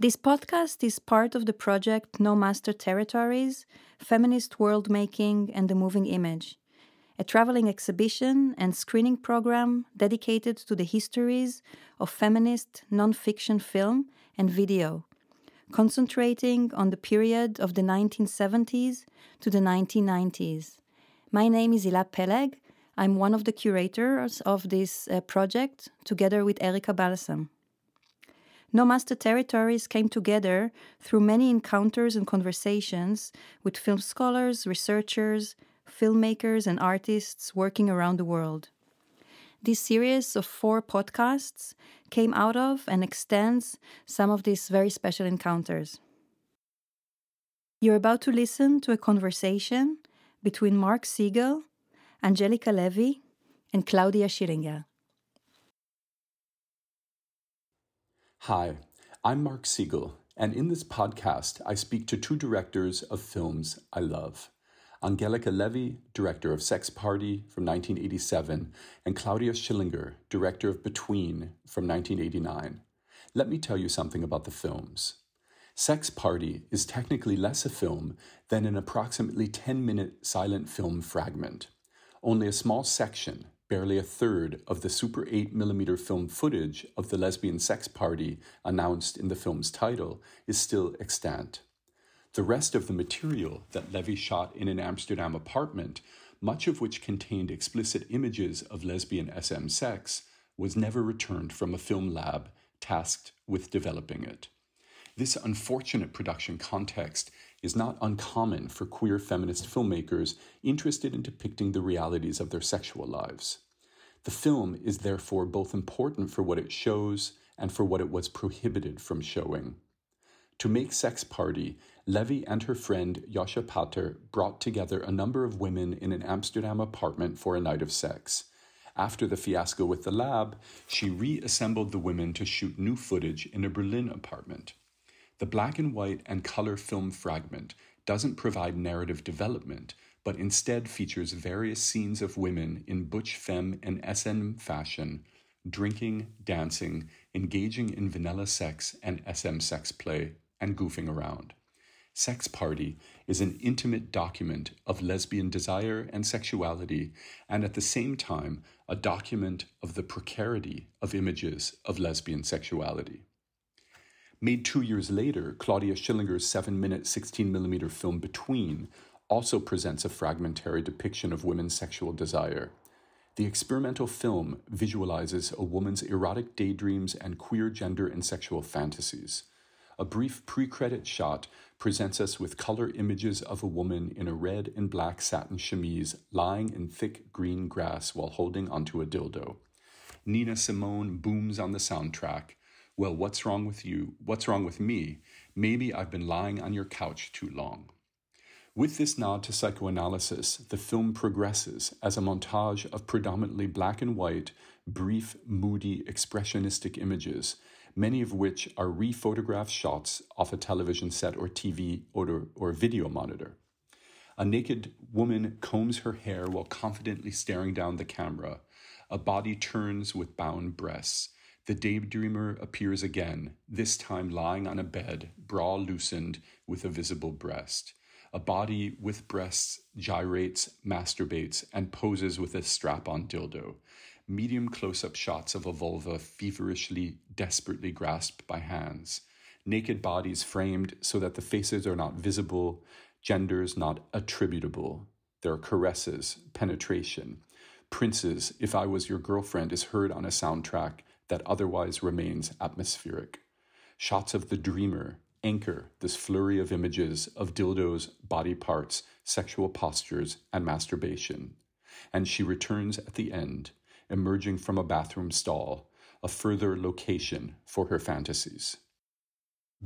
This podcast is part of the project No Master Territories Feminist World Making and the Moving Image, a traveling exhibition and screening program dedicated to the histories of feminist nonfiction film and video, concentrating on the period of the 1970s to the 1990s. My name is Hila Peleg. I'm one of the curators of this uh, project, together with Erika Balsom. No Master Territories came together through many encounters and conversations with film scholars, researchers, filmmakers, and artists working around the world. This series of four podcasts came out of and extends some of these very special encounters. You're about to listen to a conversation between Marc Siegel, Angelika Levi, and Claudia Schillinger. Hi, I'm Marc Siegel, and in this podcast, I speak to two directors of films I love Angelika Levi, director of Sex Party from 1987, and Claudia Schillinger, director of Between from 1989. Let me tell you something about the films. Sex Party is technically less a film than an approximately 10 minute silent film fragment. Only a small section, barely a third of the Super 8mm film footage of the lesbian sex party announced in the film's title is still extant. The rest of the material that Levi shot in an Amsterdam apartment, much of which contained explicit images of lesbian SM sex, was never returned from a film lab tasked with developing it. This unfortunate production context is not uncommon for queer feminist filmmakers interested in depicting the realities of their sexual lives. The film is therefore both important for what it shows and for what it was prohibited from showing. To make Sex Party, Levi and her friend Joscha Pater brought together a number of women in an Amsterdam apartment for a night of sex. After the fiasco with the lab, she reassembled the women to shoot new footage in a Berlin apartment. The black and white and color film fragment doesn't provide narrative development, but instead features various scenes of women in butch femme and SM fashion, drinking, dancing, engaging in vanilla sex and SM sex play, and goofing around. Sex Party is an intimate document of lesbian desire and sexuality, and at the same time, a document of the precarity of images of lesbian sexuality. Made two years later, Claudia Schillinger's 7 minute 16 millimeter film Between also presents a fragmentary depiction of women's sexual desire. The experimental film visualizes a woman's erotic daydreams and queer gender and sexual fantasies. A brief pre credit shot presents us with color images of a woman in a red and black satin chemise lying in thick green grass while holding onto a dildo. Nina Simone booms on the soundtrack, well, what's wrong with you? What's wrong with me? Maybe I've been lying on your couch too long. With this nod to psychoanalysis, the film progresses as a montage of predominantly black and white, brief, moody, expressionistic images, many of which are rephotographed shots off a television set or TV or, or video monitor. A naked woman combs her hair while confidently staring down the camera. A body turns with bound breasts. The daydreamer appears again, this time lying on a bed, bra loosened with a visible breast. A body with breasts gyrates, masturbates, and poses with a strap on dildo. Medium close up shots of a vulva feverishly, desperately grasped by hands. Naked bodies framed so that the faces are not visible, genders not attributable. There are caresses, penetration. Prince's If I Was Your Girlfriend is heard on a soundtrack that otherwise remains atmospheric. Shots of the dreamer anchor this flurry of images of dildos, body parts, sexual postures, and masturbation. And she returns at the end, emerging from a bathroom stall, a further location for her fantasies.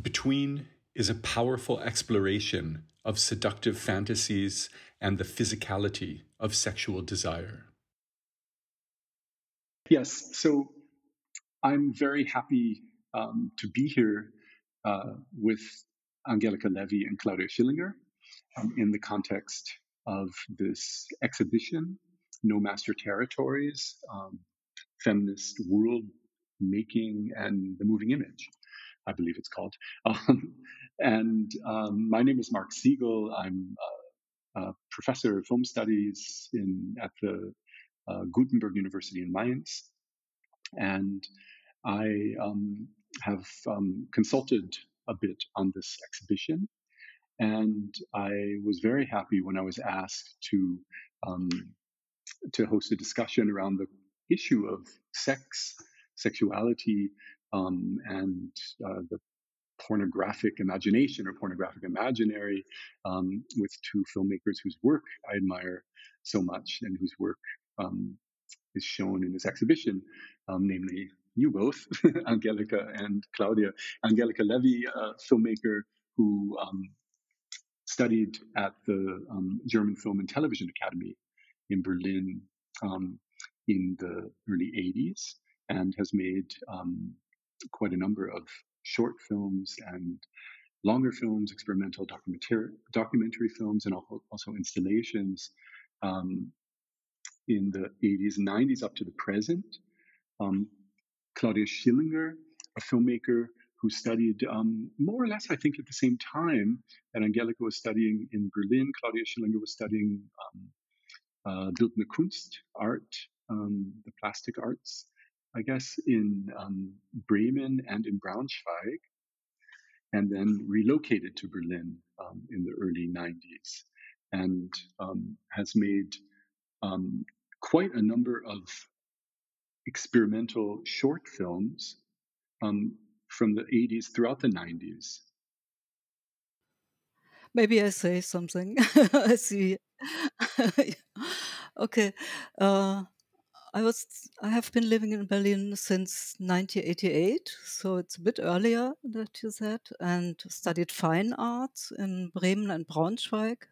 Between is a powerful exploration of seductive fantasies and the physicality of sexual desire. Yes, so I'm very happy um, to be here uh, with Angelika Levi and Claudia Schillinger um, in the context of this exhibition, No Master Territories, um, Feminist World Making and the Moving Image. I believe it's called. Um, and um, my name is Marc Siegel. I'm a, a, professor of film studies in at the uh, Gutenberg University in Mainz, and I um, have um, consulted a bit on this exhibition. And I was very happy when I was asked to um, to host a discussion around the issue of sex, sexuality, um, and uh, the pornographic imagination or pornographic imaginary um, with two filmmakers whose work I admire so much and whose work um, is shown in this exhibition, um, namely you both, Angelika and Claudia. Angelika Levi, a filmmaker who um, studied at the um, German Film and Television Academy in Berlin um, in the early 80s and has made um, quite a number of short films and longer films, experimental documentary, documentary films, and also installations um, in the 80s and 90s up to the present. Um, Claudia Schillinger, a filmmaker who studied um, more or less, I think, at the same time that Angelika was studying in Berlin. Claudia Schillinger was studying um, uh, Bildende Kunst, art, um, the plastic arts, I guess, in um, Bremen and in Braunschweig, and then relocated to Berlin um, in the early 90s and um, has made um, quite a number of experimental short films um, from the 80s throughout the 90s. Maybe I say something. I see. okay. Uh, I was I have been living in Berlin since 1988, so it's a bit earlier that you said, and studied fine arts in Bremen and Braunschweig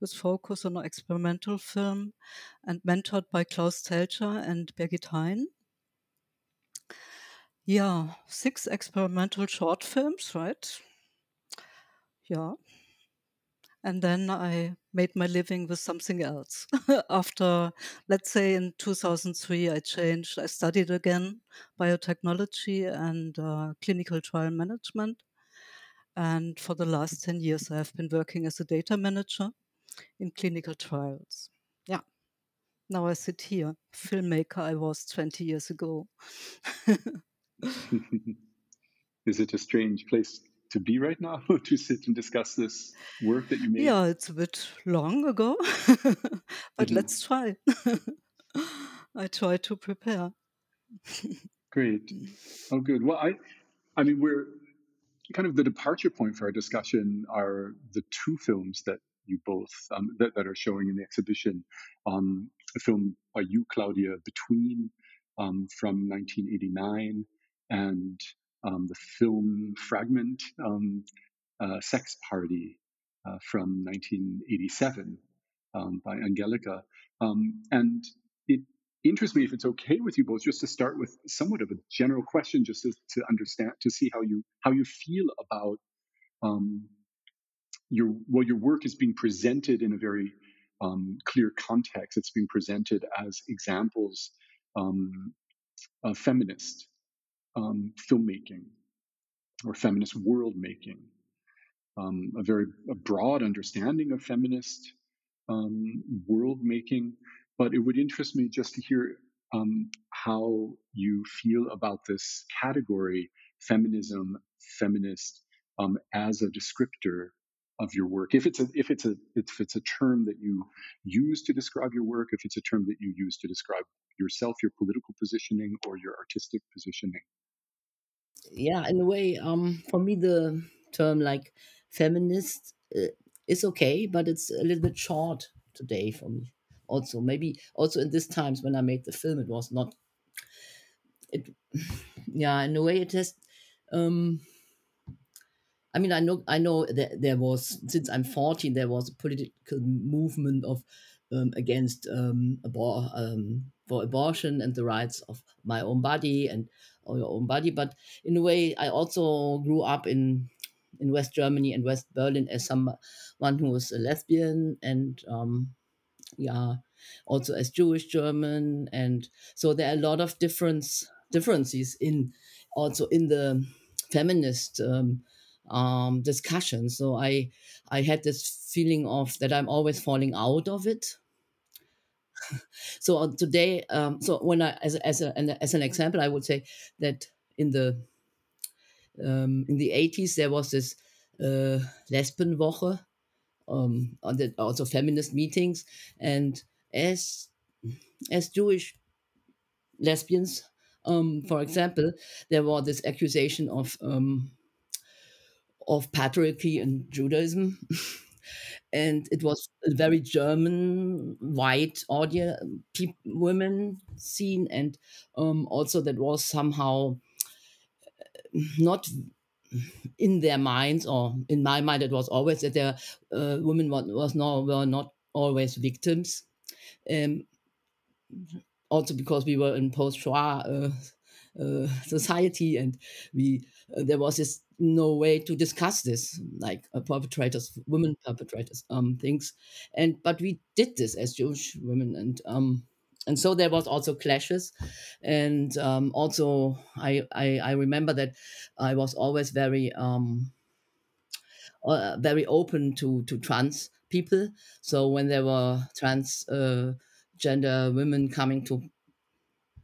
with focus on experimental film and mentored by Klaus Telscher and Birgit Hein. Yeah, six experimental short films, right? Yeah. And then I made my living with something else. After, let's say, in 2003, I changed. I studied again biotechnology and uh, clinical trial management. And for the last 10 years, I have been working as a data manager in clinical trials. Yeah. Now I sit here, filmmaker I was 20 years ago. Is it a strange place to be right now to sit and discuss this work that you made? Yeah, it's a bit long ago, but mm-hmm. let's try. I try to prepare. Great. Oh, good. Well, I, I mean, we're kind of the departure point for our discussion are the two films that you both um, that, that are showing in the exhibition. Um, a film by you, Claudia, Between, um, from 1989, and um, the film Fragment, uh, Sex Party, uh, from 1987 um, by Angelika. and it interests me if it's okay with you both just to start with somewhat of a general question just to, to understand to see how you how you feel about um, your well your work is being presented in a very um, clear context. It's being presented as examples um, of feminist um, filmmaking or feminist world making, um, a very a broad understanding of feminist um, world making. But it would interest me just to hear um, how you feel about this category, feminism, feminist, as a descriptor of your work. If it's a if it's a if it's a term that you use to describe your work if it's a term that you use to describe yourself your political positioning or your artistic positioning. Yeah in a way um for me the term like feminist uh, is okay but it's a little bit short today for me. Also maybe also in these times when i made the film it was not it yeah in a way it has um I mean, I know, I know that there was since I'm 14, there was a political movement of um, against um, abor- um, for abortion and the rights of my own body and or your own body. But in a way, I also grew up in in West Germany and West Berlin as someone who was a lesbian and um, yeah, also as Jewish German, and so there are a lot of difference differences in also in the feminist um, um, discussion. So I I had this feeling of that I'm always falling out of it. so uh, today, um, so when I as as a, as an example, I would say that in the um, in the 80s there was this uh, Lesbenwoche, um, on the, also feminist meetings, and as as Jewish lesbians, um, for example, there was this accusation of um, of patriarchy and Judaism. and it was a very German white audience, women scene, and um, also that was somehow not in their minds, or in my mind, it was always that their uh, women was, was no, were not always victims. Um, also because we were in post-Shoah uh, uh, society, and we uh, there was this no way to discuss this, like uh, perpetrators, women perpetrators, um, things, and but we did this as Jewish women, and um, and so there was also clashes. And um, also I, I, I remember that i was always very um, uh, very open to to trans people. So when there were trans uh, gender women coming to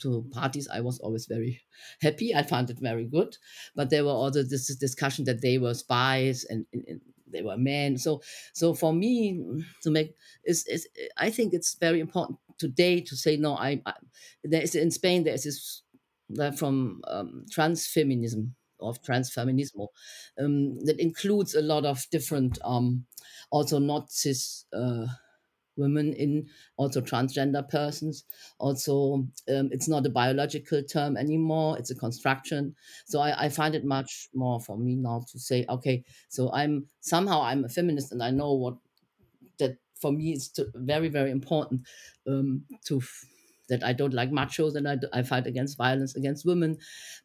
to parties i was always very happy. I found it very good. But there were also this discussion that they were spies and, and they were men. So so for me to make is is i think it's very important today to say no i, I there is in spain there is this uh, from um, trans feminism of trans feminismo um, that includes a lot of different um, also not cis uh, women in also transgender persons also um, it's not a biological term anymore it's a construction so I, I find it much more for me now to say okay so i'm somehow i'm a feminist and i know what that for me it's very very important um, to that I don't like machos and I, I fight against violence against women.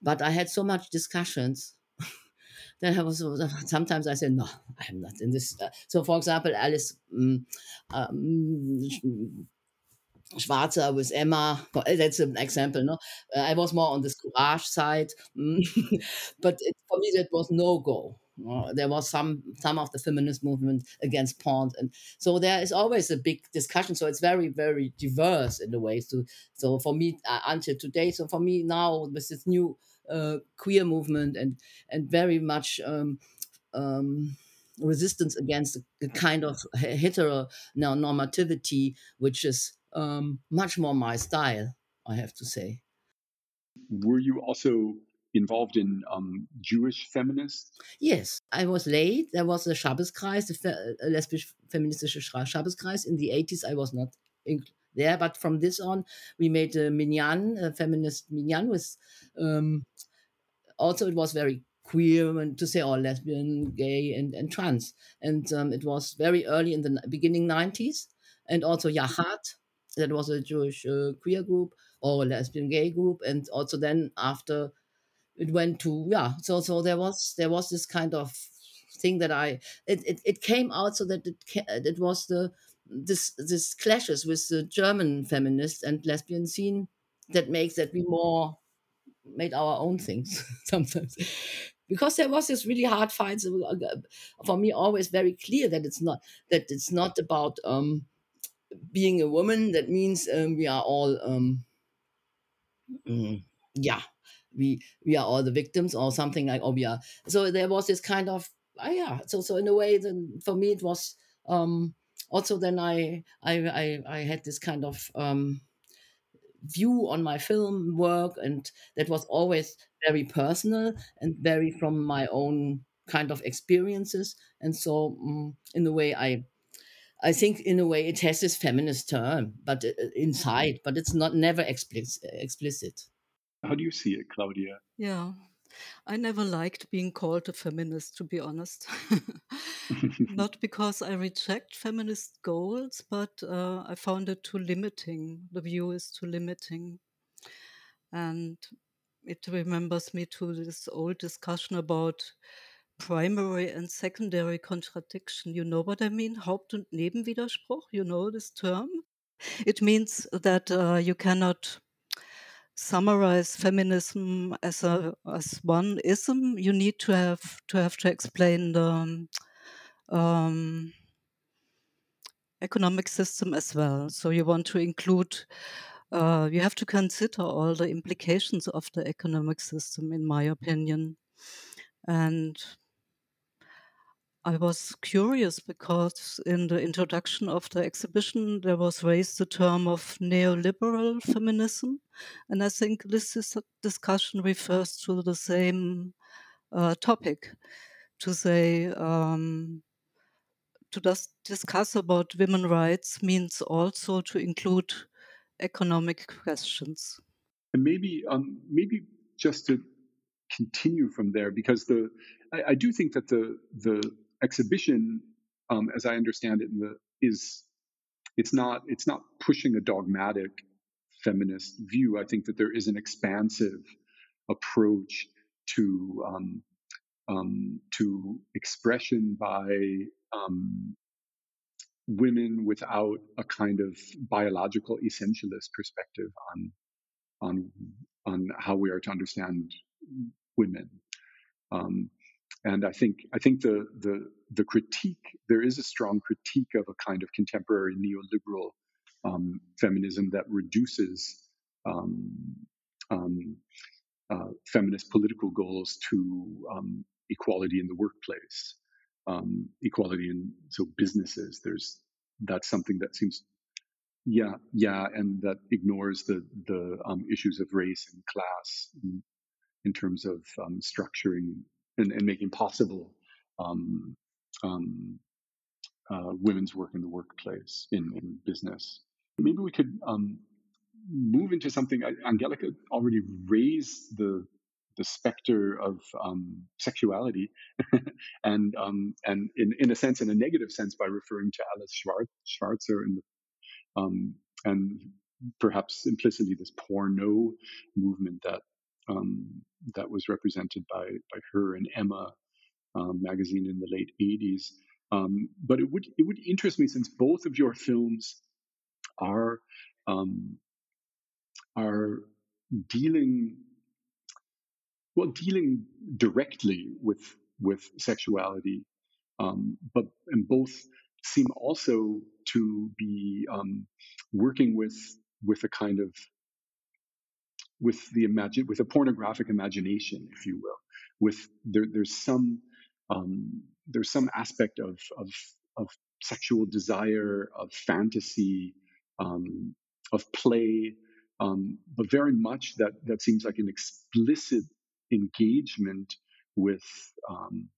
But I had so much discussions that I was sometimes I said no, I'm not in this. Uh, so, for example, Alice um, um, Schwarzer with Emma. That's an example. No, uh, I was more on this courage side, but it, for me that was no go. Uh, there was some some of the feminist movement against porn, and so there is always a big discussion. So it's very very diverse in the ways to. So for me uh, until today, so for me now with this new uh, queer movement and and very much. Um, um, resistance against a kind of heteronormativity, which is um, much more my style, I have to say. Were you also involved in um, Jewish feminists? Yes, I was late. There was a Schabbeskreis, a, fe- a lesbisch feministische Schabbeskreis. In the 80s, I was not in- there, but from this on, we made a minyan, a feminist minyan with. Um, also, it was very queer and to say all lesbian, gay, and, and trans. And um, it was very early in the beginning 90s. And also Yachad, that was a Jewish uh, queer group or lesbian gay group. And also then after it went to yeah so so there was there was this kind of thing that i it, it, it came out so that it it was the this this clashes with the german feminist and lesbian scene that makes that we more made our own things sometimes. Because there was this really hard fights uh, for me always very clear that it's not that it's not about um being a woman. That means um, we are all um mm, yeah we we are all the victims or something like or we are so there was this kind of uh, yeah so so in a way then for me it was um also then I, I i i had this kind of um view on my film work and that was always very personal and very from my own kind of experiences and so um, in a way i I think in a way it has this feminist term, but uh, inside, but it's not never explicit. explicit. How do you see it, Claudia? Yeah. I never liked being called a feminist, to be honest. Not because I reject feminist goals, but uh, I found it too limiting. The view is too limiting. And it remembers me to this old discussion about primary and secondary contradiction. You know what I mean? Haupt- und Nebenwiderspruch. You know this term? It means that uh, you cannot summarize feminism as a as one ism, you need to have to have to explain the um, economic system as well. So you want to include. Uh, you have to consider all the implications of the economic system, in my opinion. And I was curious because in the introduction of the exhibition, there was raised the term of neoliberal feminism. And I think this is discussion refers to the same uh, topic to say, um, to discuss about women rights means also to include economic questions. And maybe, um, maybe just to continue from there, because the I, I do think that the the exhibition, um, as I understand it, the, is it's not it's not pushing a dogmatic feminist view. I think that there is an expansive approach to um, um, to expression by um, women without a kind of biological essentialist perspective on on on how we are to understand women. Um, and I think I think the the the critique there is a strong critique of a kind of contemporary neoliberal um, feminism that reduces um, um, uh, feminist political goals to um, equality in the workplace, um, equality in so businesses. There's that's something that seems yeah yeah and that ignores the the um, issues of race and class in, in terms of structuring and, and making possible um, um, uh, women's work in the workplace, in, in business. Maybe we could um, move into something. Angelika already raised the the specter of um, sexuality, and um, and in, in a sense, in a negative sense, by referring to Alice Schwarzer and um, and perhaps implicitly this porno movement that um, that was represented by by her and Emma um, magazine in the late 80s. Um, but it would it would interest me since both of your films are um, are dealing well dealing directly with with sexuality, um, but and both seem also to be um, working with with a kind of with the imagine with a pornographic imagination, if you will. With there, there's some um, there's some aspect of of of sexual desire, of fantasy, um, of play, um, but very much that that seems like an explicit engagement with um,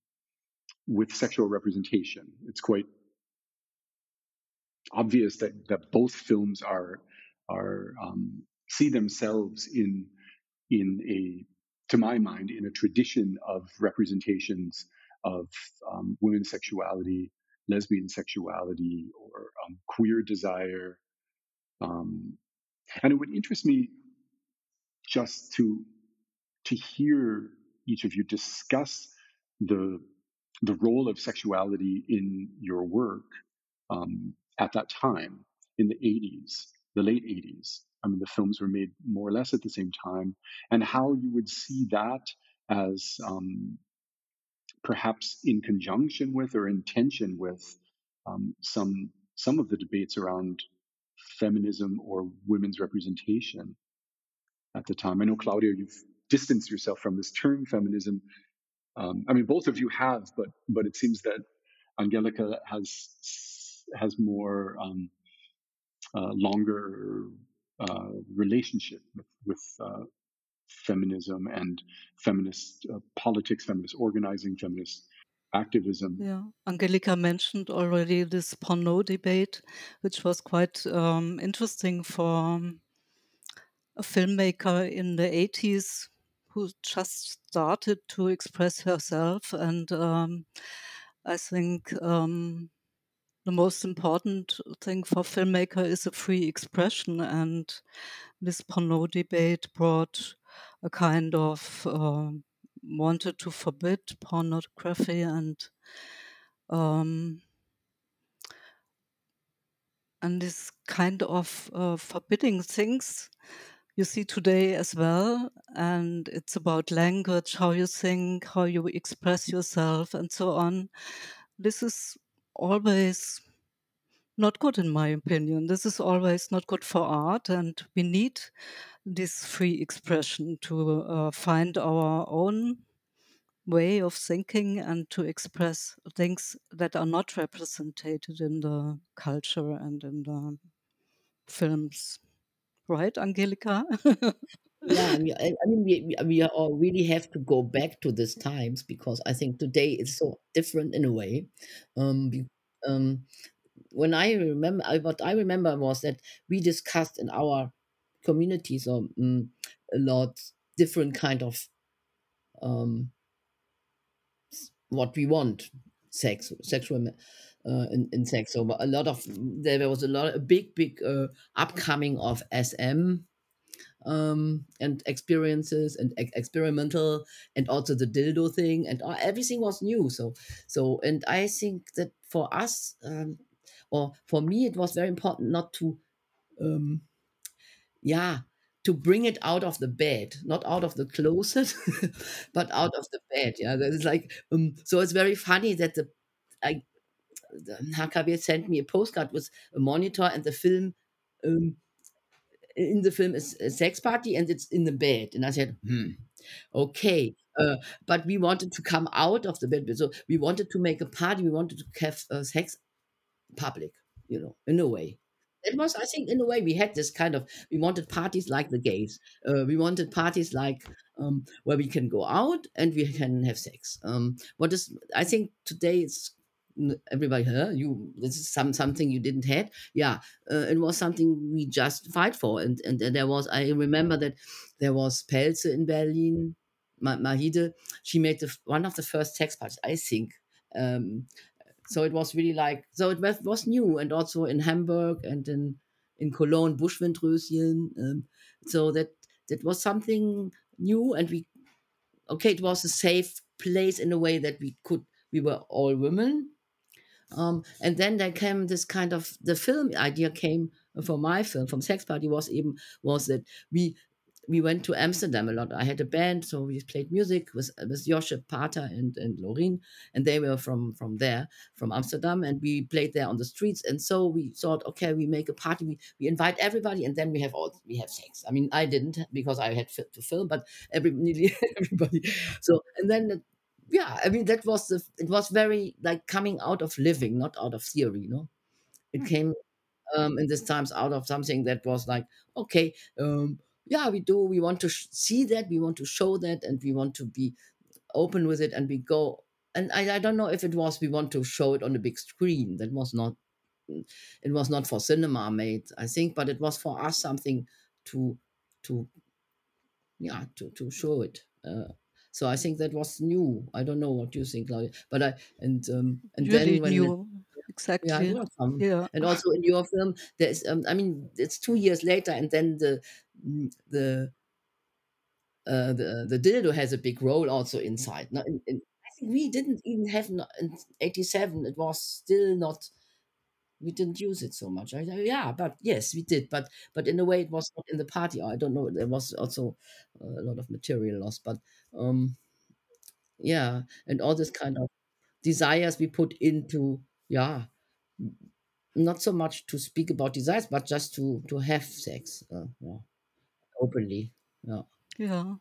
with sexual representation. It's quite obvious that that both films are are um, see themselves in in a to my mind in a tradition of representations of um, women's sexuality lesbian sexuality or um, queer desire. Um, and it would interest me just to to hear each of you discuss the the role of sexuality in your work um, at that time in the 80s the late 80s I mean, the films were made more or less at the same time, and how you would see that as um, perhaps in conjunction with or in tension with um, some some of the debates around feminism or women's representation at the time. I know Claudia, you've distanced yourself from this term feminism. Um, I mean, both of you have, but but it seems that Angelika has has more um, uh, longer uh, relationship with, with uh, feminism and feminist uh, politics, feminist organizing, feminist activism. Yeah, Angelika mentioned already this porno debate, which was quite um, interesting for um, a filmmaker in the 80s who just started to express herself. And um, I think um, the most important thing for filmmaker is a free expression and this porno debate brought a kind of uh, wanted to forbid pornography and um, and this kind of uh, forbidding things you see today as well. And it's about language, how you think, how you express yourself, and so on. This is always not good, in my opinion. This is always not good for art, and we need this free expression to uh, find our own way of thinking and to express things that are not represented in the culture and in the films. Right, Angelika? yeah, I mean, I, mean we, we all really have to go back to these times because I think today is so different in a way. Um, um, when I remember, I, what I remember was that we discussed in our communities um, a lot different kind of um, what we want, sex, sexual uh, in, in sex. So a lot of there was a lot, a big, big uh, upcoming of SM um, and experiences and experimental, and also the dildo thing, and everything was new. So, so, and I think that for us, um, or for me, it was very important not to, um, yeah, to bring it out of the bed, not out of the closet, but out of the bed. Yeah, is like um, so. It's very funny that the I the HKW sent me a postcard with a monitor and the film. Um, in the film is a sex party and it's in the bed, and I said, hmm, okay. Uh, but we wanted to come out of the bed, so we wanted to make a party. We wanted to have uh, sex public, you know, in a way it was i think in a way we had this kind of we wanted parties like the gays uh, we wanted parties like um, where we can go out and we can have sex um, what is i think today it's everybody huh? You this is some something you didn't had? Yeah uh, it was something we just fight for and, and and there was i remember that there was pelze in berlin mahide. She made the, one of the first sex parties i think. Um, so it was really like so it was, was new and also in hamburg and in in cologne buschwindröschen um, so that that was something new and we okay it was a safe place in a way that we could we were all women um, and then there came this kind of the film idea came for my film from sex party was even was that we we went to Amsterdam a lot. I had a band, so we played music with with Josche Pater and and Lorin, and they were from from there, from Amsterdam, and we played there on the streets. And so we thought, okay, we make a party, we, we invite everybody, and then we have all we have sex. I mean, I didn't because I had to film, but every nearly everybody. So and then. Yeah, I mean that was the it was very like coming out of living, not out of theory, you know. It came um, in these times out of something that was like, okay, um, yeah, we do. We want to sh- see that. We want to show that, and we want to be open with it. And we go. And I, I don't know if it was we want to show it on the big screen. That was not. It was not for cinema made, I think, but it was for us something to, to, yeah, to to show it. Uh, so I think that was new. I don't know what you think, Claudia, but I and um, and really then when new. Exactly. yeah, you are from. Yeah. And also in your film, there's, um, I mean, it's two years later, and then the mm, the uh, the the dildo has a big role also inside. Now, in, in, I think we didn't even have in '87. It was still not. We didn't use it so much. I, yeah, but yes, we did. But but in a way, it was not in the party. I don't know. There was also a lot of material loss. But um, yeah, and all this kind of desires we put into yeah not so much to speak about desires but just to to have sex uh, yeah, openly yeah Yeah.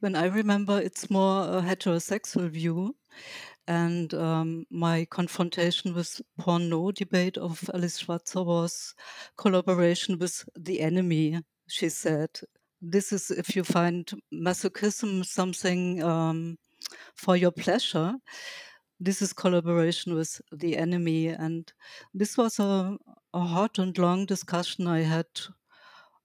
When I remember, it's more a heterosexual view. And um, my confrontation with porno debate of Alice Schwarzer was collaboration with the enemy, she said. This is if you find masochism something um, for your pleasure, this is collaboration with the enemy. And this was a, a hot and long discussion I had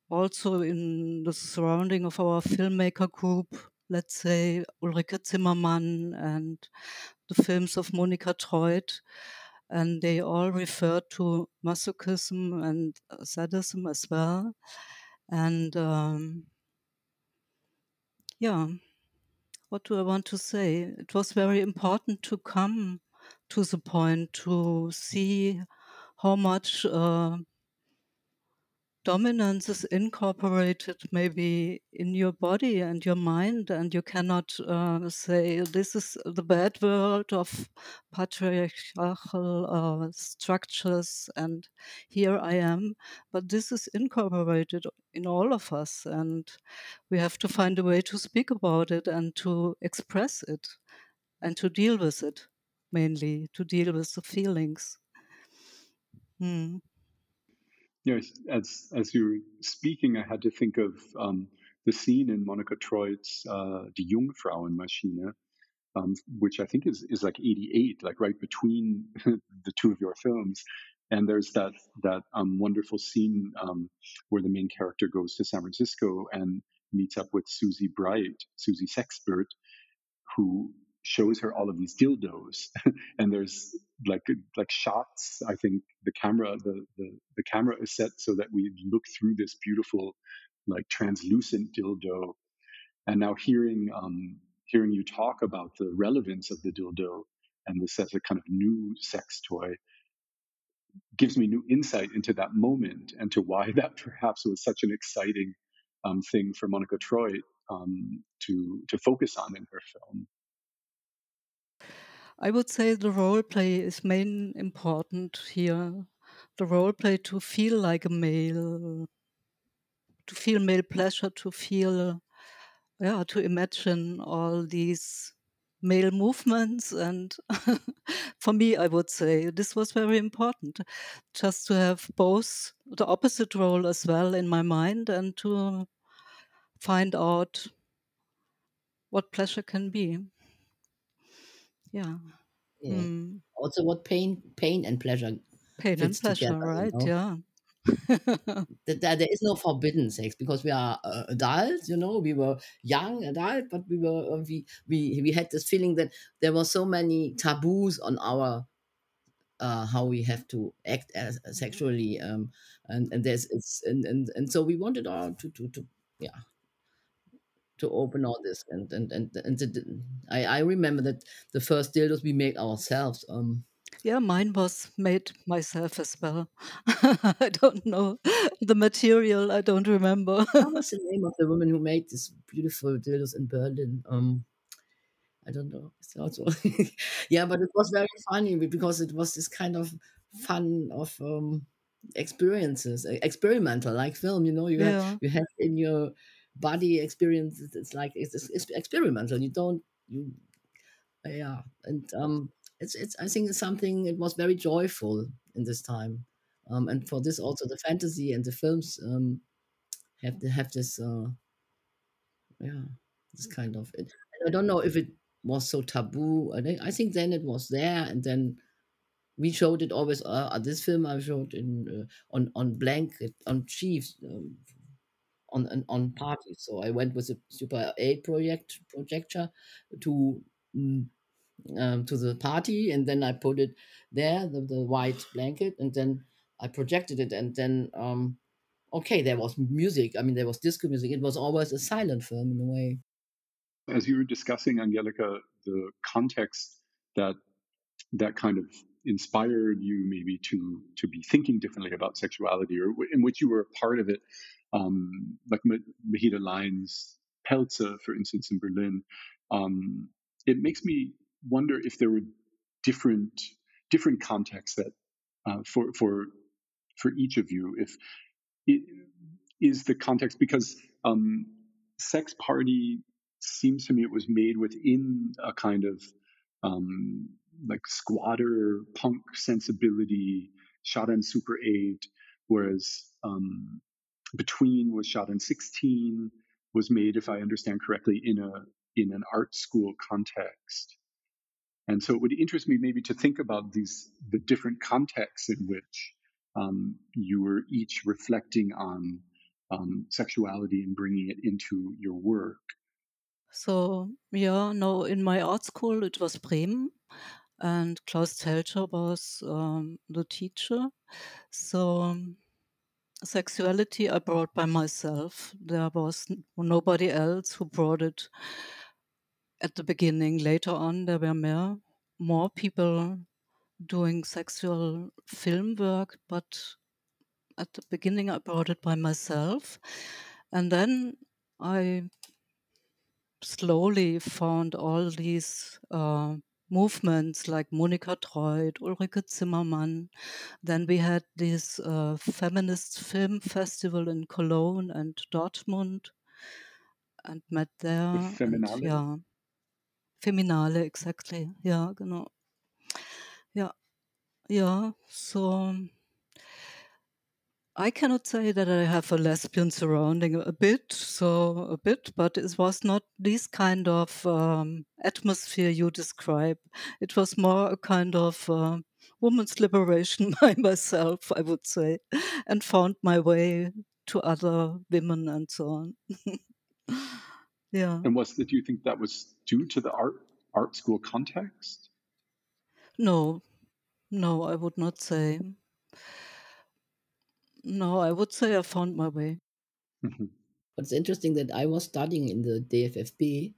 also in the surrounding of our filmmaker group, let's say Ulrike Zimmermann and the films of Monika Treut. And they all refer to masochism and sadism as well. And um, yeah, what do I want to say? It was very important to come to the point to see how much uh, dominance is incorporated maybe in your body and your mind, and you cannot uh, say this is the bad world of patriarchal uh, structures, and here I am. But this is incorporated in all of us, and we have to find a way to speak about it and to express it and to deal with it, mainly to deal with the feelings. Hmm. Yes, as as you were speaking, I had to think of um, the scene in Monika Treut's uh, Die Jungfrauenmaschine, um, which I think is is like '88, like right between the two of your films. And there's that that um, wonderful scene um, where the main character goes to San Francisco and meets up with Susie Bright, Susie Sexpert, who shows her all of these dildos and there's like like shots i think the camera the, the the camera is set so that we look through this beautiful like translucent dildo and now hearing um hearing you talk about the relevance of the dildo and this as a kind of new sex toy gives me new insight into that moment and to why that perhaps was such an exciting um, thing for Monika Treut um, to to focus on in her film. I would say the role play is main important here. The role play to feel like a male, to feel male pleasure, to feel, yeah, to imagine all these male movements. And for me, I would say this was very important just to have both the opposite role as well in my mind and to find out what pleasure can be. Yeah. Yeah. Mm. Also, what pain, pain and pleasure Pain and pleasure, together. you right? know? Yeah. that, that there is no forbidden sex because we are uh, adults you know we were young adult but we were uh, we, we we had this feeling that there were so many taboos on our uh, how we have to act as Mm-hmm. sexually um, and and there's it's and, and and so we wanted our to to to yeah to open all this and and and, and the, I, I remember that the first dildos we made ourselves um Yeah, mine was made myself as well. I don't know the material. I don't remember. what was the name of the woman who made this beautiful dildos in Berlin? Um, I don't know. It's also yeah, but it was very funny because it was this kind of fun of um, experiences, experimental like film. You know, you have you have in your body experiences. It's like it's, it's, experimental. You don't you yeah, and um, it's it's I think it's something. It was very joyful in this time, um, and for this also the fantasy and the films um have to have this uh yeah this kind of it. I don't know if it was so taboo. I think I think then it was there, and then we showed it always. Uh, uh, this film I showed in uh, on on blanket on Chiefs um, on on parties. So I went with a Super 8 project projector to mm, um, to the party, and then I put it there, the, the white blanket, and then I projected it, and then um, okay, there was music. I mean, there was disco music. It was always a silent film in a way. As you were discussing, Angelika, the context that that kind of inspired you maybe to to be thinking differently about sexuality, or w- in which you were a part of it, um, like Ma- Mahide Lein's Pelze, for instance, in Berlin. Um, it makes me wonder if there were different different contexts that uh, for for for each of you, if it is the context because um, sex party seems to me it was made within a kind of um, like squatter punk sensibility shot on super 8 whereas um, between was shot on 16 was made if i understand correctly in a in an art school context and so it would interest me maybe to think about these the different contexts in which um, you were each reflecting on um, sexuality and bringing it into your work. So, yeah, no, in my art school it was Bremen, and Klaus Telscher was um, the teacher. So, sexuality I brought by myself. There was nobody else who brought it at the beginning. Later on, there were more, more people doing sexual film work, but at the beginning, I brought it by myself, and then I slowly found all these uh, movements like Monika Treut, Ulrike Zimmermann. Then we had this uh, feminist film festival in Cologne and Dortmund and met there. Feminale? And, yeah. Feminale, exactly. Ja, genau. Ja, ja, so I cannot say that I have a lesbian surrounding a bit, so a bit, but it was not this kind of um, atmosphere you describe. It was more a kind of uh, woman's liberation by myself, I would say, and found my way to other women and so on. yeah. And was? Do you think that was due to the art art school context? No, no, I would not say. No, I would say I found my way. Mhm. But it's interesting that I was studying in the DFFB,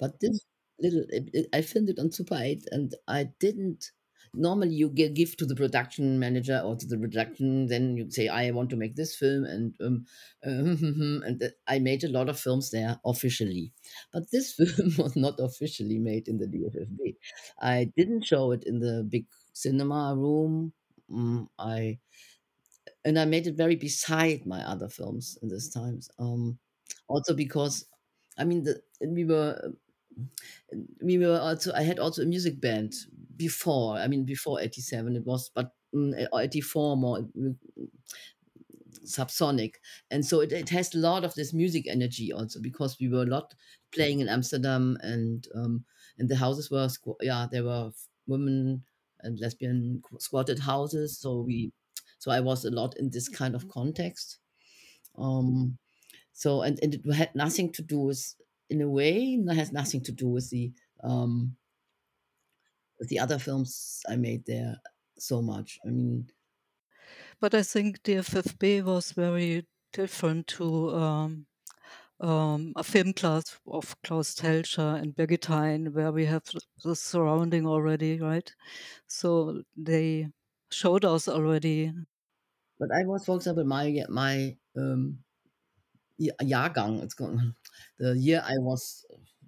but this little it, it- I filmed it on Super 8 and I didn't normally you gi- give to the production manager or to the production then you say I want to make this film and um, and that- I made a lot of films there officially. But this film was not officially made in the DFFB. I didn't show it in the big cinema room. Mm, I and I made it very beside my other films in this times. Um, also because, I mean, the we were we were also I had also a music band before. I mean, before '87 it was, but mm, '84 more mm, subsonic, and so it, it has a lot of this music energy also because we were a lot playing in Amsterdam and um, and the houses were squ- yeah there were women and lesbian squatted houses, so we so I was a lot in this kind of context. Um, so and, and it had nothing to do with in a way it has nothing to do with the um with the other films I made there so much. I mean But I think the FFB was very different to um, um, a film class of Klaus Telscher and Birgit Hein, where we have the surrounding already, right? So they showed us already. But I was for example my my um Ja- Jahrgang it's gone the year I was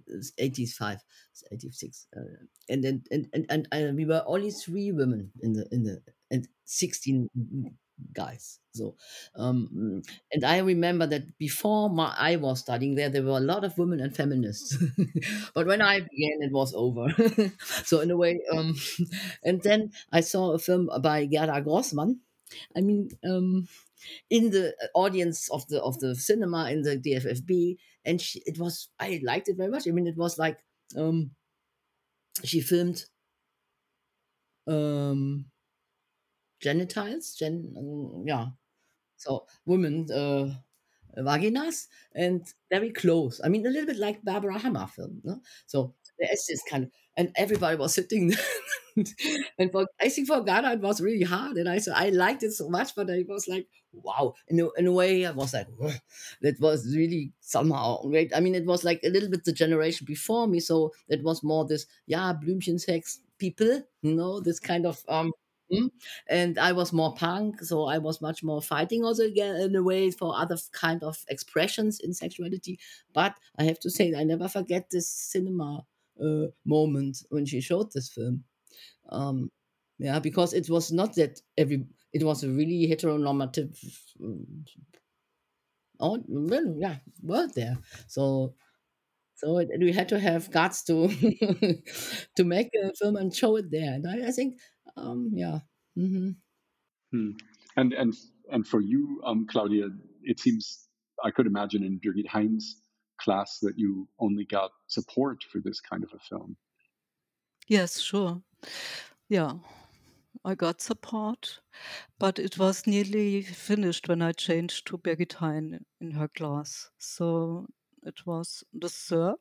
is 85 it's 86 uh, and then and, and and and we were only three women in the in the and 16 guys. So um and i remember that before my, i was studying there there were a lot of women and feminists. But when i began it was over. So in a way um and then i saw a film by gerda grossman i mean um in the audience of the of the cinema in the DFFB, and she, it was I liked it very much. I mean, it was like um, she filmed um, genitals, gen um, yeah, so women uh, vaginas, and very close. I mean, a little bit like Barbara Hammer film. No? So there is this kind of, and everybody was sitting. there. and for I think for Ghana it was really hard, and I so I liked it so much, but I was like, wow. In a, in a way, I was like, that was really somehow great. I mean, it was like a little bit the generation before me, so it was more this yeah Blümchen sex people, you know, this kind of um. mm. And I was more punk, so I was much more fighting also again in a way for other kind of expressions in sexuality. But I have to say, I never forget this cinema uh, moment when she showed this film. Um yeah because it was not that every it was a really heteronormative um, oh well yeah world there. So so it, we had to have guts to to make a film and show it there. And i, I think um yeah hmm Hmm. And and and for you, um, Claudia, it seems I could imagine in Birgit Hein's class that you only got support for this kind of a film. Yes, sure. Yeah, I got support, but it was nearly finished when I changed to Birgit Hein in her class. So it was the third,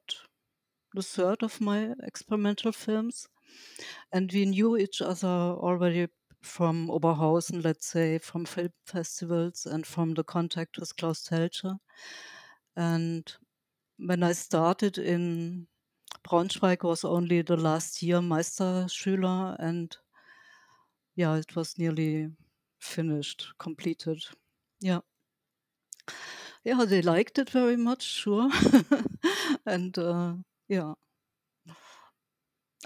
the third of my experimental films. And we knew each other already from Oberhausen, let's say, from film festivals and from the contact with Klaus Telscher. And when I started in Braunschweig was only the last year Meisterschüler and yeah, it was nearly finished, completed. Yeah. Yeah, they liked it very much, sure. and uh, yeah.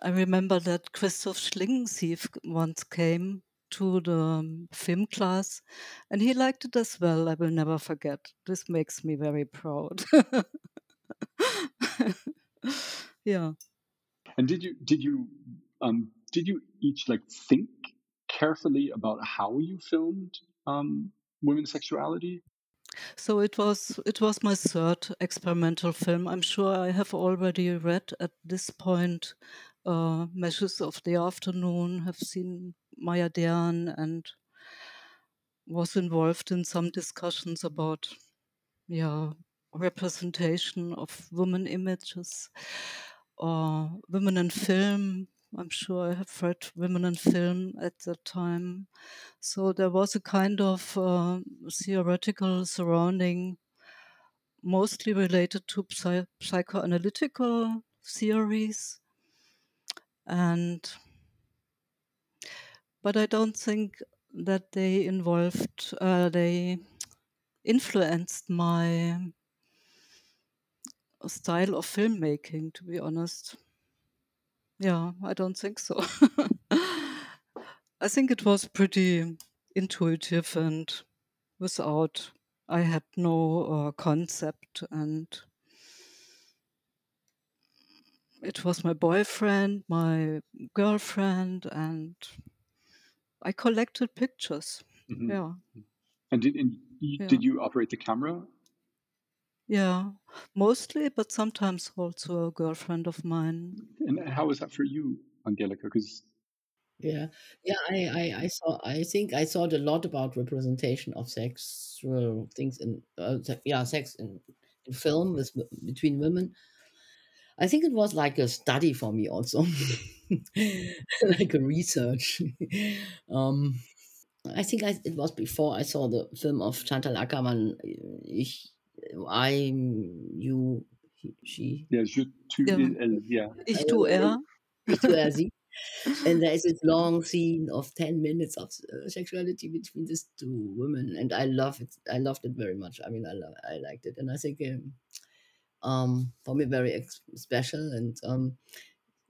I remember that Christoph Schlingensief once came to the um, film class and he liked it as well. I will never forget. This makes me very proud. yeah. And did you did you um, did you each like think carefully about how you filmed um, women's sexuality? So it was it was my third experimental film. I'm sure I have already read at this point uh, Meshes of the Afternoon, have seen Maya Deren, and was involved in some discussions about yeah representation of women images or women in film. I'm sure i have read women in film at that time. So there was a kind of uh, theoretical surrounding mostly related to psy- psychoanalytical theories. And but i don't think that they involved uh, they influenced my style of filmmaking to be honest yeah i don't think so i think it was pretty intuitive and without i had no uh, concept and it was my boyfriend my girlfriend and i collected pictures Mhm. yeah And did and you, Yeah. did you operate the camera? Yeah mostly but sometimes also a girlfriend of mine And how was that for you, Angelika? Because Yeah, yeah. I, I, I saw. I think I thought a lot about representation of sexual things in, uh, yeah, sex in, in film with between women. I think it was like a study for me also, like a research. um, I think I, it was before I saw the film of Chantal Akerman. Ich, I, you, he, she. yeah, je, tu, Yeah. il, elle, yeah. ich I tu don't know. er Ich tu er sie. and there is this long scene of 10 minutes of uh, sexuality between these two women and i love it i loved it very much i mean i love i liked it and i think um, um for me very ex- special and um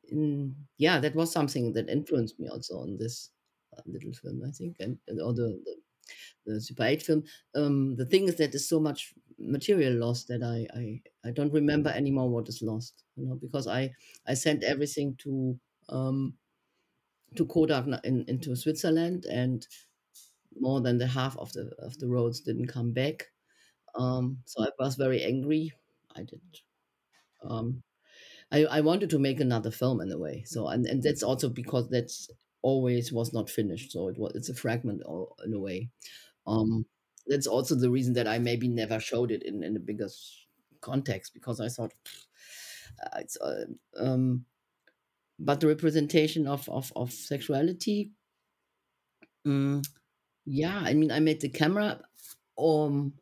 in, yeah that was something that influenced me also on this uh, little film i think and, and or the, the the super 8 film um the thing is that there's so much material loss that i i i don't remember anymore what is lost you know because i i sent everything to um to Kodak in, into Switzerland, and more than the half of the of the roads didn't come back. Um, so I was very angry. I did. Um, I, I wanted to make another film in a way. So and, and that's also because that's always was not finished. So it was it's a fragment in a way. Um, that's also the reason that I maybe never showed it in, in a bigger context because I thought uh, it's uh, um, but the representation of of, of sexuality Mm, yeah, I mean, I made the camera, um,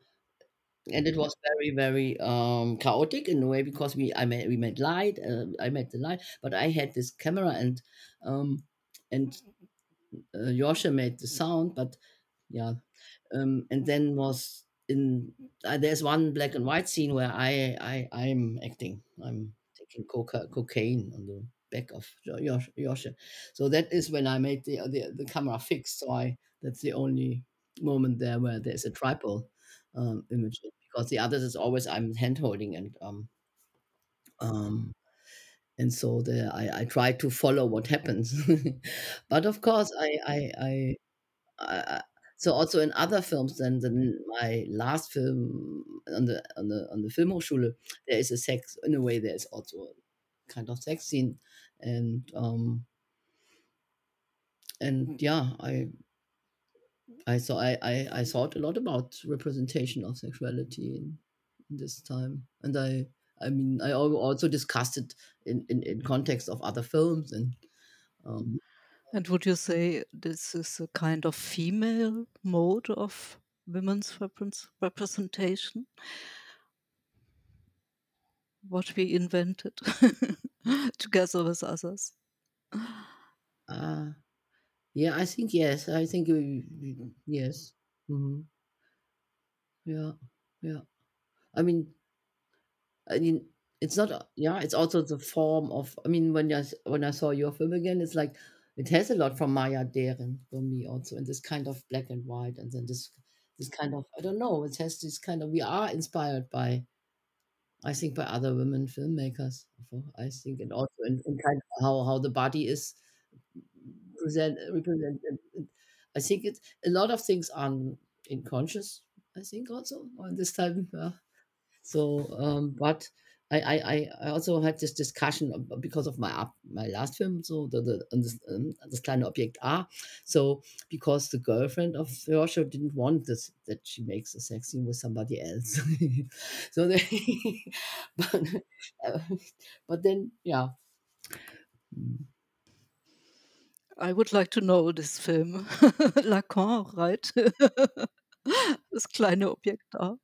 and it was very, very um, chaotic in a way because we I made we made light, uh, I made the light, but I had this camera and um, and uh, Josh made the sound, but yeah, um, and then was in uh, there's one black and white scene where I I I'm acting, I'm taking coca- cocaine on the back of Josh. So that is when I made the, the the camera fixed. So I that's the only moment there where there's a tripod um, image because the others is always I'm hand holding and um um and so the I, I try to follow what happens but of course I I I, I so also in other films than than my last film on the on the on the Filmhochschule there is a sex in a way there is also a kind of sex scene. And um and yeah I I saw I, I I thought a lot about representation of sexuality in, in this time, and I I mean I also discussed it in in, in context of other films and um, And would you say this is a kind of female mode of women's repres- representation? What we invented together with others? uh, Yeah, I think yes. I think yes. hmm Yeah, yeah. I mean, I mean, it's not. Yeah, it's also the form of. I mean, when I when I saw your film again, it's like it has a lot from Maya Deren for me also, and this kind of black and white, and then this this kind of I don't know. It has this kind of. We are inspired by I think by other women filmmakers. I think, and also in, in kind of how how the body is present represented. I think it a lot of things are unconscious. I think also on this time. Yeah. So, um, but I, I, I also had this discussion because of my my last film, so the, the this, um, das kleine Objekt A. So because the girlfriend of Joshua didn't want this that she makes a sex scene with somebody else. so they, but, uh, but then yeah. I would like to know this film. Lacan, right? das kleine Objekt A.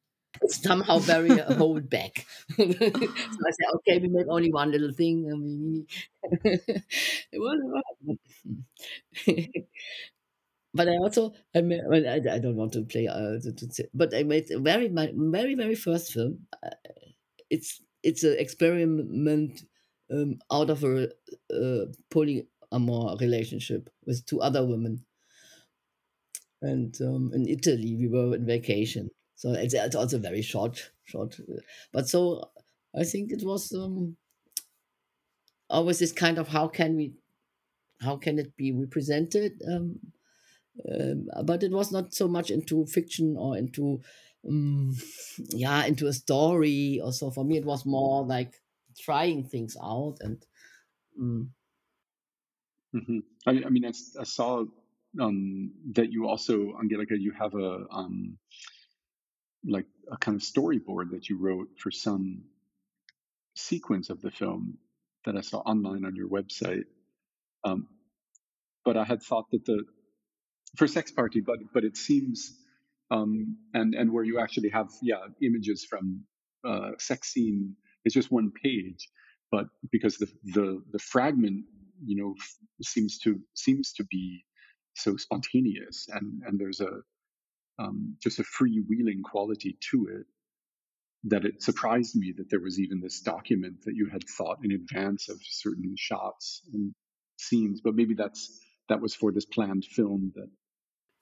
somehow very uh, hold back. so I said, okay, we made only one little thing. Mean, it was, but I also I, well, I, I don't want to play uh, to, to, but I made very my very very first film. Uh, it's it's an experiment um, out of a, a polyamor relationship with two other women, and um, in Italy we were on vacation. So it's, it's also very short, short. uh, But so I think it was um, always this kind of how can we, how can it be represented? Um, um, but it was not so much into fiction or into um, yeah into a story or so for me it was more like trying things out and mm, hmm I, I mean, I saw um, that you also, Angelika, you have a um, like a kind of storyboard that you wrote for some sequence of the film that I saw online on your website. Um, but I had thought that the for sex party, but but it seems um, and and where you actually have yeah images from uh, sex scene. It's just one page, but because the the the fragment you know f- seems to seems to be so spontaneous and and there's a um, just a freewheeling quality to it that it surprised me that there was even this document that you had thought in advance of certain shots and scenes but maybe that's that was for this planned film that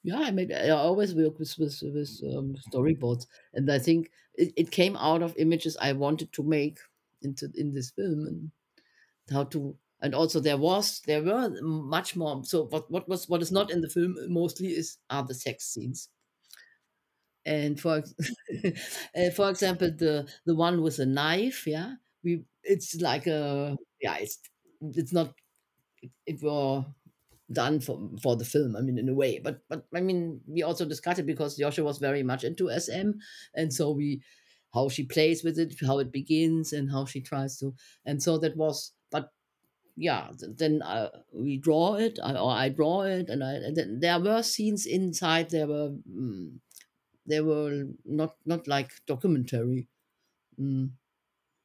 yeah i mean i always work with with, with um, storyboards and i think it, it came out of images i wanted to make into in this film and how to and also there was there were much more so what, what was what is not in the film mostly is are the sex scenes and for uh, for example the the one with the knife yeah we it's like a yeah it's it's not it were done for for the film i mean in a way but but i mean we also discussed it because joshua was very much into sm and so we how she plays with it how it begins and how she tries to and so that was but yeah then uh, we draw it I, or i draw it and i and then there were scenes inside there were mm, they were not not like documentary mm,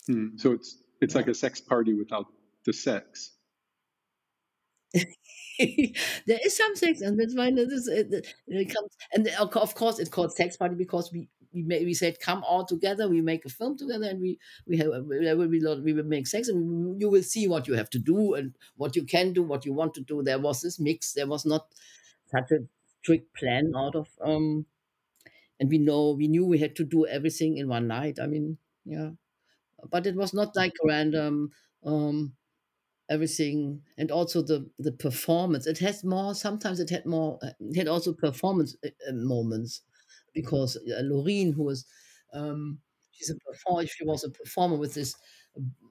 Hmm. so it's it's yeah like a sex party without the sex there is some sex, and that's why this is, it, it comes. And of course, it's called sex party because we we we said come all together, we make a film together, and we we have there will be a lot, we will make sex, and you will see what you have to do and what you can do, what you want to do. There was this mix. There was not such a strict plan out of um, and we know we knew we had to do everything in one night. I mean, yeah, but it was not like random. Um, everything and also the the performance it has more sometimes it had more it had also performance uh, uh, moments because uh, Loreen who was um she's a performer she was a performer with this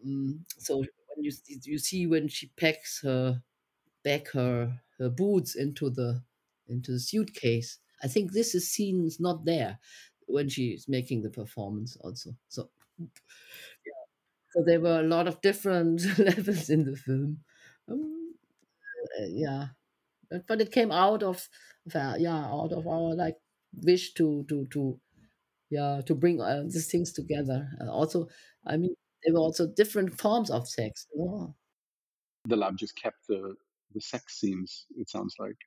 um, so when you you see when she packs her back her her boots into the into the suitcase i think this is seen is not there when she's making the performance also. So so there were a lot of different levels in the film. Um, uh, yeah. But, it came out of, of our, yeah out of our like wish to to to yeah to bring uh, these things together. Uh, also i mean there were also different forms of sex the lab just kept the the sex scenes it sounds like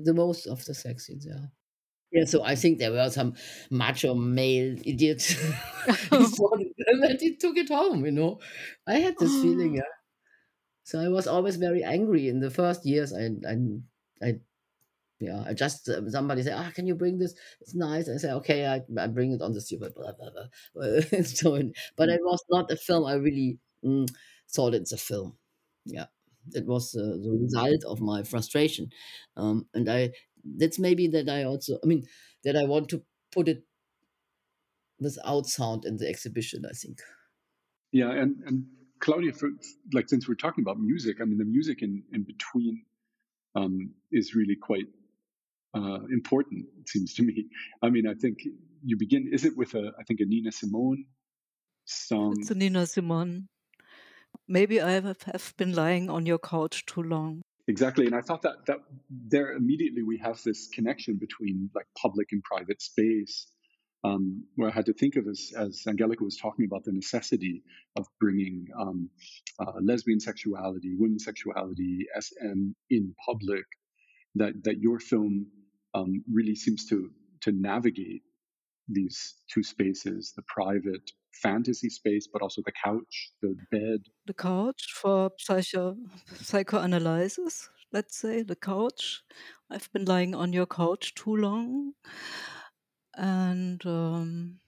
the most of the sex scenes, yeah. Yeah, so I think there were some macho male idiots he saw the film and he took it home, you know. I had this feeling, yeah. So I was always very angry in the first years. I, I, I yeah, I just uh, somebody said, "Ah, can you bring this? It's nice." I say, "Okay, I, I bring it on the super." Blah blah blah. so, but it was not a film. I really mm, thought it's a film. Yeah, it was uh, the result of my frustration, um, and I. That's maybe that I also. I mean, that I want to put it without sound in the exhibition. I think. Yeah, and and Claudia, for, like since we're talking about music, I mean, the music in in between um, is really quite uh, important, it seems to me. I mean, I think you begin, is it with a, I think a Nina Simone song? It's a Nina Simone. Maybe I have, been lying on your couch too long. Exactly. And I thought that, that there immediately we have this connection between like public and private space. Um, where I had to think of as, as Angelika was talking about the necessity of bringing um, uh, lesbian sexuality, women's sexuality, SM in public, that that your film um, really seems to to navigate these two spaces the private fantasy space but also the couch the bed the couch for psycho psychoanalysis let's say the couch i've been lying on your couch too long and um,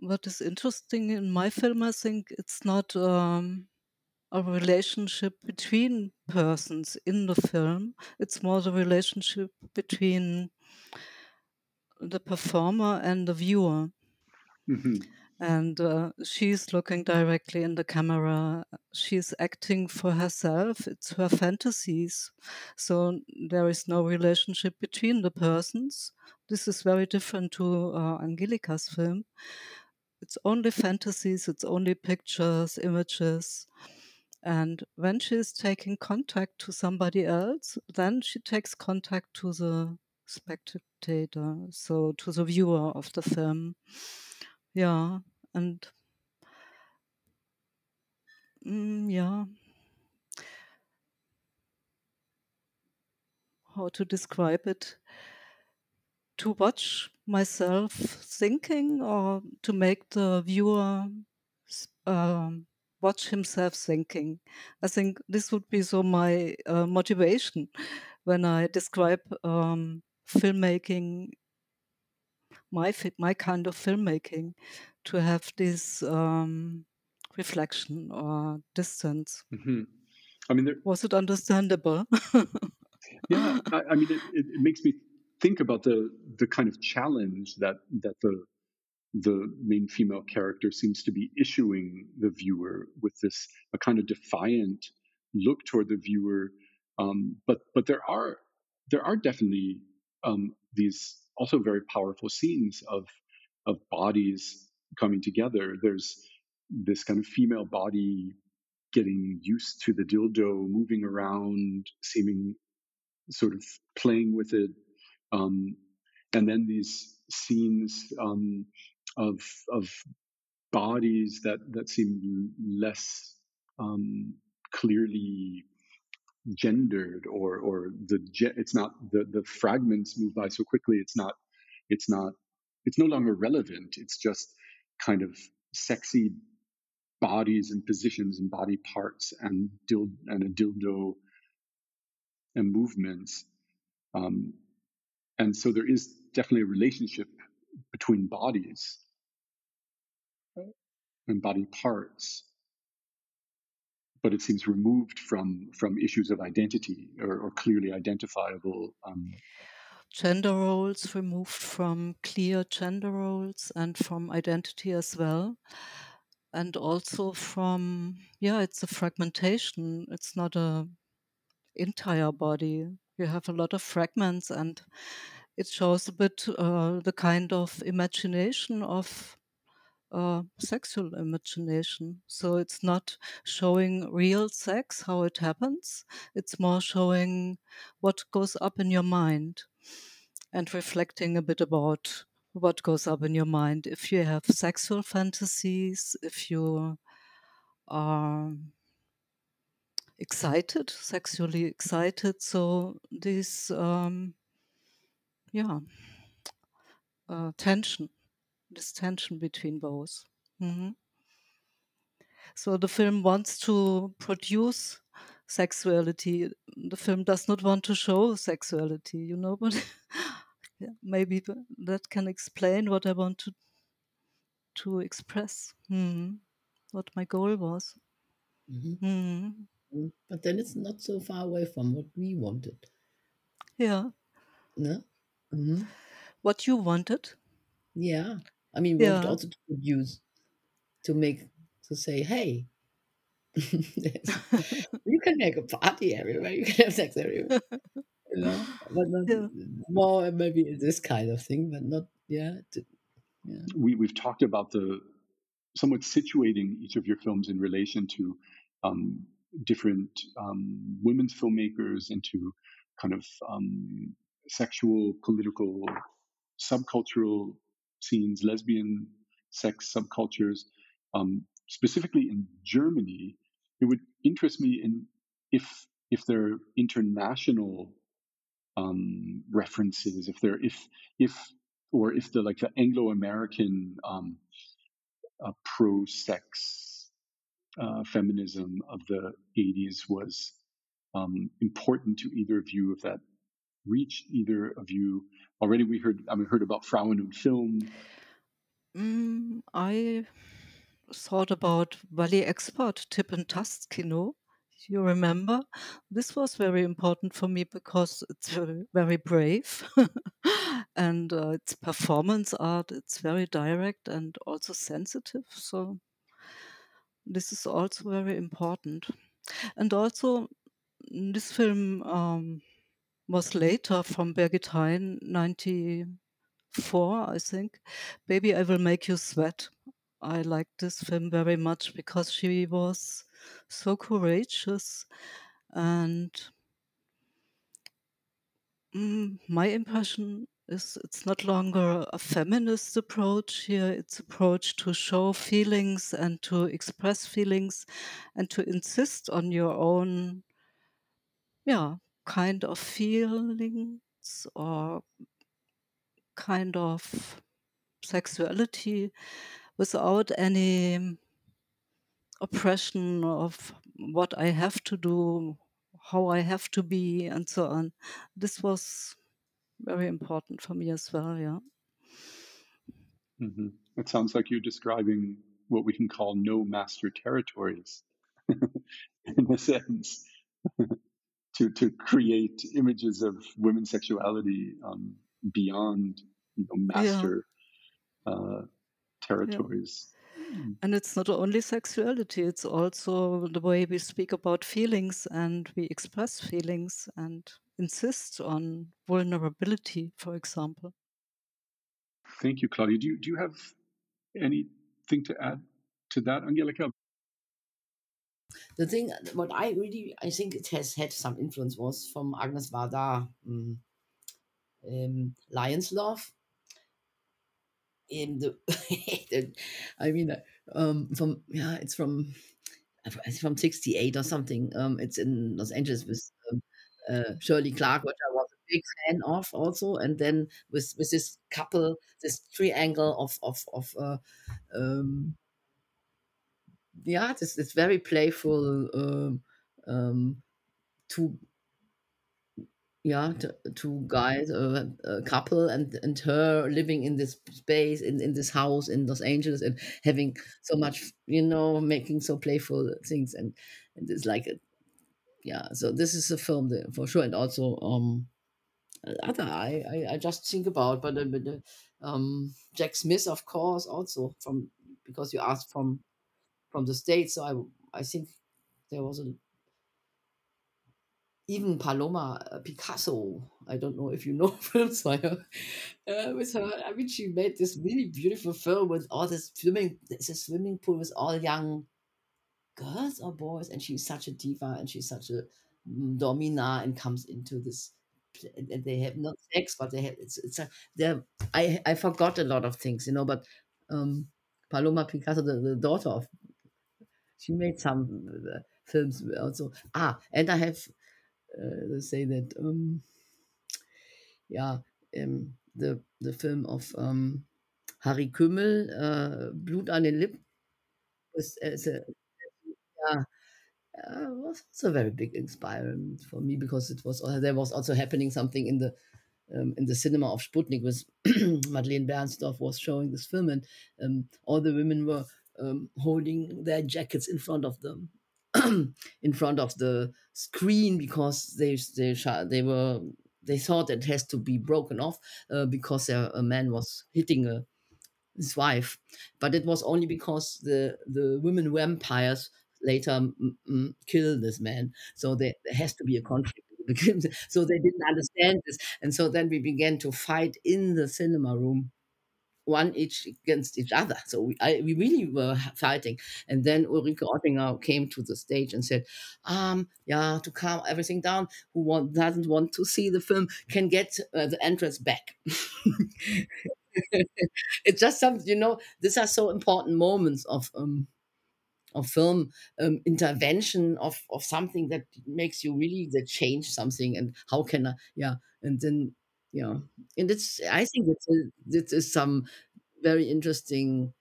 what is interesting in my film i think it's not um, a relationship between persons in the film. It's more the relationship between the performer and the viewer. Mm-hmm. And uh, she's looking directly in the camera. She's acting for herself. It's her fantasies. So there is no relationship between the persons. This is very different to uh, Angelika's film. It's only fantasies, it's only pictures, images. And when she is taking contact to somebody else, then she takes contact to the spectator, so to the viewer of the film. Yeah, and mm, yeah. How to describe it? To watch myself thinking or to make the viewer um, watch himself thinking. I think this would be so my uh, motivation when I describe um, filmmaking, my my kind of filmmaking, to have this um, reflection or distance. Mm-hmm. I mean, there, was it understandable? yeah, I, I mean, it, it, it makes me think about the the kind of challenge that that the the main female character seems to be issuing the viewer with this a kind of defiant look toward the viewer. Um, but but there are there are definitely um, these also very powerful scenes of of bodies coming together. There's this kind of female body getting used to the dildo, moving around, seeming sort of playing with it, um, and then these scenes um, of of bodies that that seem less um, clearly gendered or or the it's not the the fragments move by so quickly it's not it's not it's no longer relevant. It's just kind of sexy bodies and positions and body parts and dil- and a dildo and movements. Um, and so there is definitely a relationship between bodies and body parts but it seems removed from from issues of identity or, or clearly identifiable um, gender roles removed from clear gender roles and from identity as well. And also from yeah it's a fragmentation. It's not a entire body. You have a lot of fragments and it shows a bit uh, the kind of imagination of uh, sexual imagination. So it's not showing real sex, how it happens. It's more showing what goes up in your mind and reflecting a bit about what goes up in your mind. If you have sexual fantasies, if you are excited, sexually excited. So this, um, yeah, uh, tension, this tension between both. hmm So the film wants to produce sexuality. The film does not want to show sexuality, you know, but maybe that can explain what I want to to express. Hmm. What my goal was. hmm Hmm. Mm, But then it's not so far away from what we wanted. Yeah. No? hmm What you wanted. Yeah. I mean, we wanted Yeah. also to produce, to make, to say, hey, you can make a party everywhere, you can have sex everywhere. You know, but not Yeah. more maybe this kind of thing, but not, yeah. to- yeah. we, we've talked about the somewhat situating each of your films in relation to um, different um, women's filmmakers and to kind of um, sexual, political, subcultural scenes, lesbian sex subcultures. Um, specifically in Germany, it would interest me in if if there are international um, references, if there if if or if the like the Anglo-American um, uh, pro-sex uh, feminism of the 80s was um, important to either view of you, if that reached either of you already. We heard I mean heard about Frauen und Film. Mm, I thought about Valie Export, Tapp und Tast Kino. You remember? This was very important for me because it's very, very brave and uh, it's performance art. It's very direct and also sensitive. So, this is also very important. And also, this film um, was later from Birgit Hein, 94, I think. Baby, I Will Make You Sweat. I like this film very much because she was so courageous and mm, my impression is it's not longer a feminist approach here it's approach to show feelings and to express feelings and to insist on your own yeah kind of feelings or kind of sexuality without any oppression of what I have to do, how I have to be, and so on. This was very important for me as well. Yeah. hmm It sounds like you're describing what we can call no master territories, in a sense, to to create images of women's sexuality um, beyond you know, Yeah. master uh, territories. And it's not only sexuality, it's also the way we speak about feelings and we express feelings and insist on vulnerability, for example. Thank you, Claudia. Do you, do you have anything to add to that, Angelika? The thing, what I really, I think it has had some influence was from Agnes Varda, um, um, Lion's Love. In the, the- I mean, uh, um, from yeah, it's from it's from '68 or something. Um, it's in Los Angeles with um, uh, Shirley Clarke, which I was a big fan of also, and then with with this couple, this triangle of of of uh, um, yeah, this this very playful um, um, two yeah t- two guys uh, a couple and and her living in this space in, in this house in los angeles and having so much you know making so playful things and and it's like a, yeah so this is a film that, for sure and also um other I, I i just think about but, uh, but uh, um jack smith of course also from because you asked from from the states so i i think there was a even Paloma uh, Picasso. I don't know if you know films by her. Uh, with her, I mean, she made this really beautiful film with all this swimming. A swimming pool with all young girls or boys, and she's such a diva and she's such a domina and comes into this. And they have not sex, but they have. It's it's a. They're, I I forgot a lot of things, you know. But um, Paloma Picasso, the, the daughter of she made some uh, films also. Ah, and I have uh, to say that um, yeah, um, the the film of um, Harry Kümel, uh, Blut an den Lippen, was as a yeah, uh, was also a very big inspiration for me because it was uh, there was also happening something in the um, in the cinema of Sputnik with Madeleine Bernstorff was showing this film and um, all the women were um, holding their jackets in front of them in front of the screen because they they they were they thought it has to be broken off uh, because a, a, man was hitting a, his wife, but it was only because the the women vampires later mm, mm, kill this man. So there, there has to be a conflict. so they didn't understand this, and so then we began to fight in the cinema room one each against each other. So we, I, we really were fighting. And then Ulrike Ottinger came to the stage and said, um, yeah, to calm everything down, who want, doesn't want to see the film can get uh, the entrance back. it's just something, you know, these are so important moments of, um, of film um, intervention of, of something that makes you really that change something and how can I, yeah, and then yeah and it's i think it's a, this is some very interesting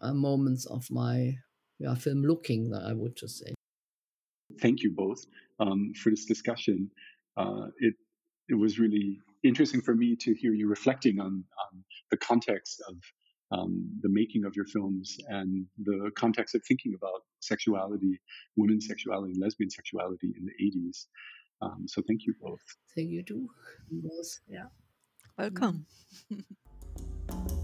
uh, moments of my yeah, film looking that i would just say thank you both um, for this discussion uh, it it was really interesting for me to hear you reflecting on, on the context of um, the making of your films and the context of thinking about sexuality, women's sexuality, and lesbian sexuality in the 80s. Um, so thank you both. Thank you too. Both. Yeah. Mm. Welcome.